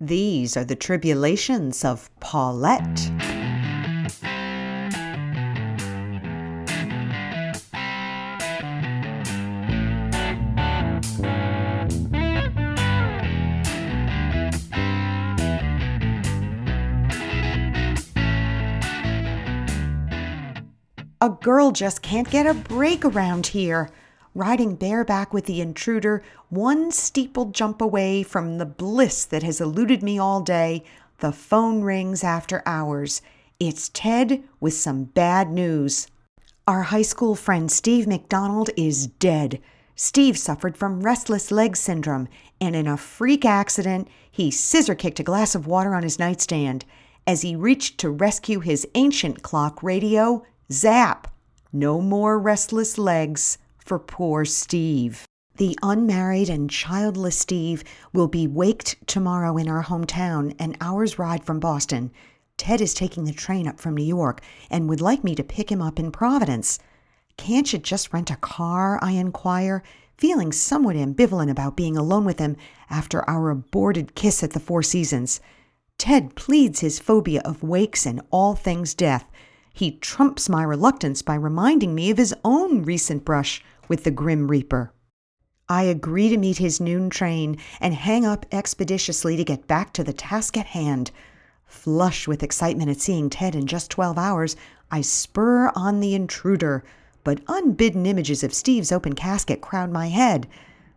These are the tribulations of Paulette. A girl just can't get a break around here. Riding bareback with the intruder, one steeple jump away from the bliss that has eluded me all day, the phone rings after hours. It's Ted with some bad news. Our high school friend Steve McDonald is dead. Steve suffered from restless leg syndrome, and in a freak accident, he scissor kicked a glass of water on his nightstand. As he reached to rescue his ancient clock radio, Zap! No more restless legs for poor Steve. The unmarried and childless Steve will be waked tomorrow in our hometown, an hour's ride from Boston. Ted is taking the train up from New York and would like me to pick him up in Providence. Can't you just rent a car? I inquire, feeling somewhat ambivalent about being alone with him after our aborted kiss at the Four Seasons. Ted pleads his phobia of wakes and all things death. He trumps my reluctance by reminding me of his own recent brush with the Grim Reaper. I agree to meet his noon train and hang up expeditiously to get back to the task at hand. Flush with excitement at seeing Ted in just 12 hours, I spur on the intruder, but unbidden images of Steve's open casket crowd my head.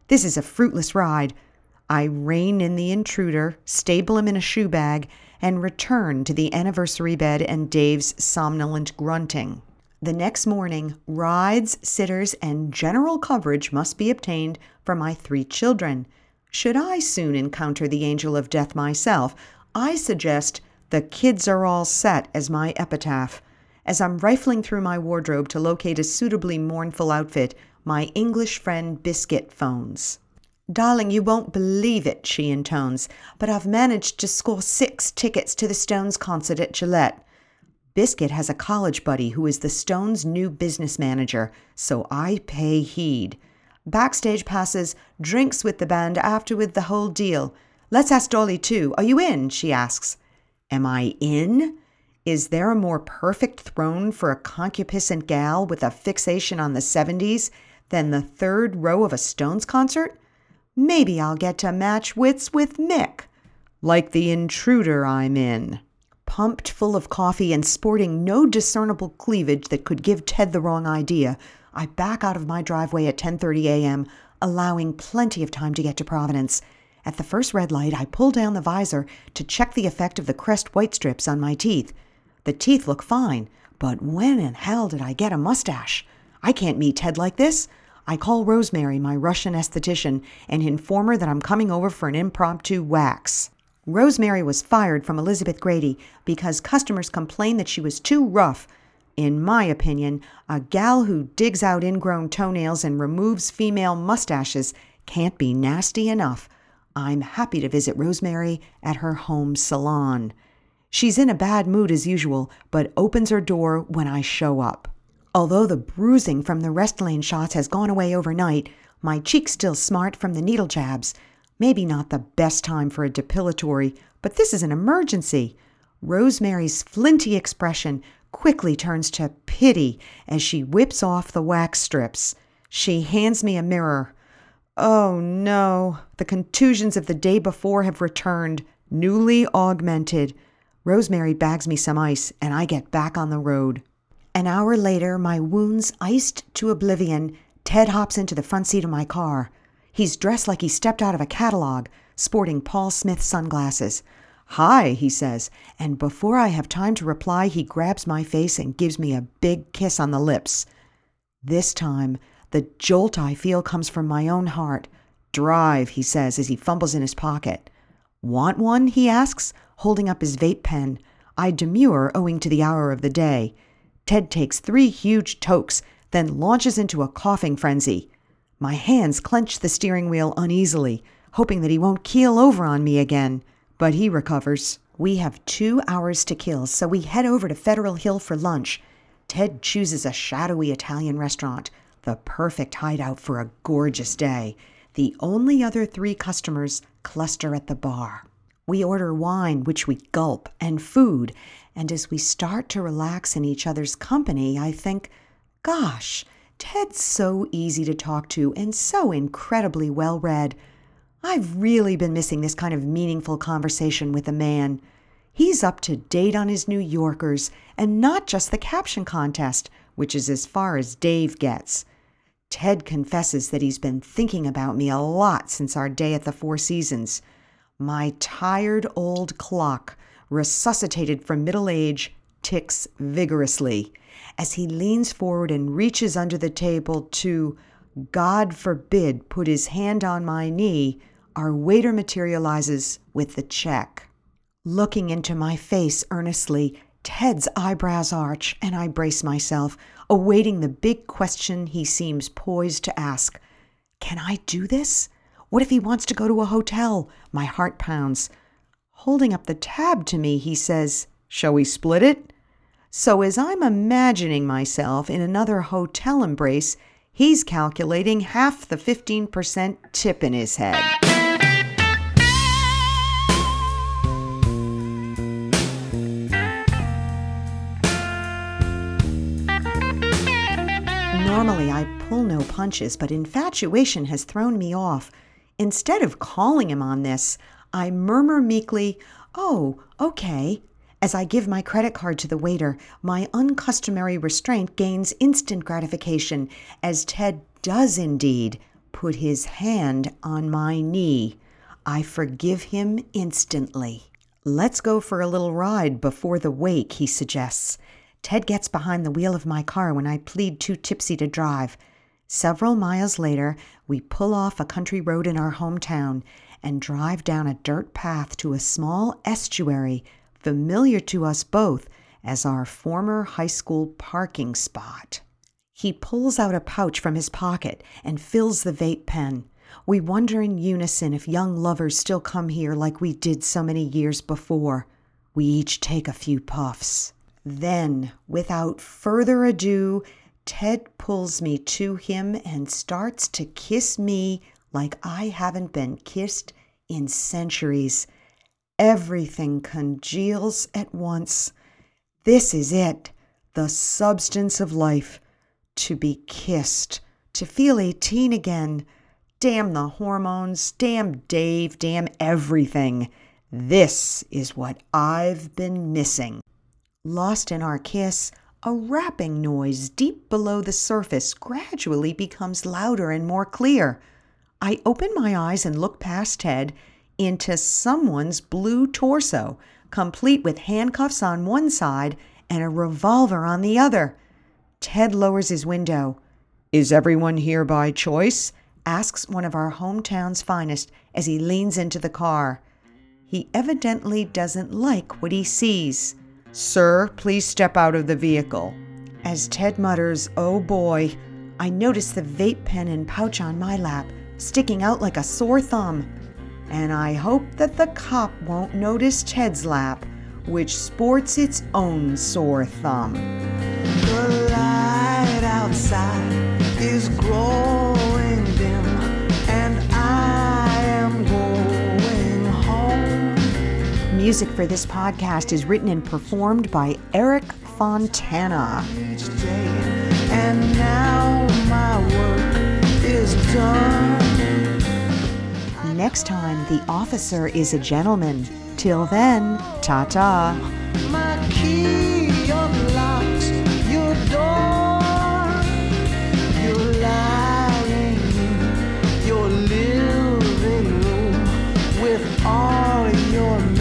This is a fruitless ride. I rein in the intruder, stable him in a shoe bag, and return to the anniversary bed and Dave's somnolent grunting. The next morning, rides, sitters, and general coverage must be obtained for my three children. Should I soon encounter the angel of death myself, I suggest the kids are all set as my epitaph. As I'm rifling through my wardrobe to locate a suitably mournful outfit, my English friend Biscuit phones. Darling, you won't believe it, she intones, but I've managed to score six tickets to the Stones concert at Gillette. Biscuit has a college buddy who is the Stones' new business manager, so I pay heed. Backstage passes, drinks with the band after with the whole deal. Let's ask Dolly too. Are you in? she asks. Am I in? Is there a more perfect throne for a concupiscent gal with a fixation on the 70s than the third row of a Stones concert? Maybe I'll get to match wits with Mick, like the intruder I'm in. Pumped full of coffee and sporting no discernible cleavage that could give Ted the wrong idea, I back out of my driveway at 10:30 a.m., allowing plenty of time to get to Providence. At the first red light, I pull down the visor to check the effect of the crest white strips on my teeth. The teeth look fine, but when in hell did I get a mustache? I can't meet Ted like this. I call Rosemary, my Russian esthetician, and inform her that I'm coming over for an impromptu wax. Rosemary was fired from Elizabeth Grady because customers complained that she was too rough. In my opinion, a gal who digs out ingrown toenails and removes female mustaches can't be nasty enough. I'm happy to visit Rosemary at her home salon. She's in a bad mood as usual, but opens her door when I show up. Although the bruising from the Restylane shots has gone away overnight, my cheek's still smart from the needle jabs. Maybe not the best time for a depilatory, but this is an emergency. Rosemary's flinty expression quickly turns to pity as she whips off the wax strips. She hands me a mirror. Oh no, the contusions of the day before have returned, newly augmented. Rosemary bags me some ice, and I get back on the road. An hour later, my wounds iced to oblivion, Ted hops into the front seat of my car. He's dressed like he stepped out of a catalog, sporting Paul Smith sunglasses. Hi, he says, and before I have time to reply, he grabs my face and gives me a big kiss on the lips. This time, the jolt I feel comes from my own heart. Drive, he says as he fumbles in his pocket. Want one? he asks, holding up his vape pen. I demur owing to the hour of the day. Ted takes three huge tokes, then launches into a coughing frenzy. My hands clench the steering wheel uneasily, hoping that he won't keel over on me again. But he recovers. We have two hours to kill, so we head over to Federal Hill for lunch. Ted chooses a shadowy Italian restaurant, the perfect hideout for a gorgeous day. The only other three customers cluster at the bar. We order wine, which we gulp, and food, and as we start to relax in each other's company, I think, gosh, Ted's so easy to talk to and so incredibly well read. I've really been missing this kind of meaningful conversation with a man. He's up to date on his New Yorkers, and not just the caption contest, which is as far as Dave gets. Ted confesses that he's been thinking about me a lot since our day at the Four Seasons. My tired old clock, resuscitated from middle age, ticks vigorously as he leans forward and reaches under the table to, God forbid, put his hand on my knee. Our waiter materializes with the check. Looking into my face earnestly, Ted's eyebrows arch, and I brace myself, awaiting the big question he seems poised to ask. Can I do this? What if he wants to go to a hotel? My heart pounds. Holding up the tab to me, he says, Shall we split it? So, as I'm imagining myself in another hotel embrace, he's calculating half the 15% tip in his head. Normally, I pull no punches, but infatuation has thrown me off. Instead of calling him on this, I murmur meekly, Oh, okay. As I give my credit card to the waiter, my uncustomary restraint gains instant gratification as Ted does indeed put his hand on my knee. I forgive him instantly. Let's go for a little ride before the wake, he suggests. Ted gets behind the wheel of my car when I plead too tipsy to drive. Several miles later, we pull off a country road in our hometown and drive down a dirt path to a small estuary familiar to us both as our former high school parking spot. He pulls out a pouch from his pocket and fills the vape pen. We wonder in unison if young lovers still come here like we did so many years before. We each take a few puffs. Then, without further ado, Ted pulls me to him and starts to kiss me like I haven't been kissed in centuries. Everything congeals at once. This is it, the substance of life. To be kissed, to feel 18 again. Damn the hormones, damn Dave, damn everything. This is what I've been missing. Lost in our kiss, a rapping noise deep below the surface gradually becomes louder and more clear. I open my eyes and look past Ted into someone's blue torso, complete with handcuffs on one side and a revolver on the other. Ted lowers his window. Is everyone here by choice? asks one of our hometown's finest as he leans into the car. He evidently doesn't like what he sees. Sir, please step out of the vehicle. As Ted mutters, Oh boy, I notice the vape pen and pouch on my lap, sticking out like a sore thumb. And I hope that the cop won't notice Ted's lap, which sports its own sore thumb. The light outside is growing dim, and I am Music for this podcast is written and performed by Eric Fontana next time, the officer is a gentleman. Till then, ta ta. all your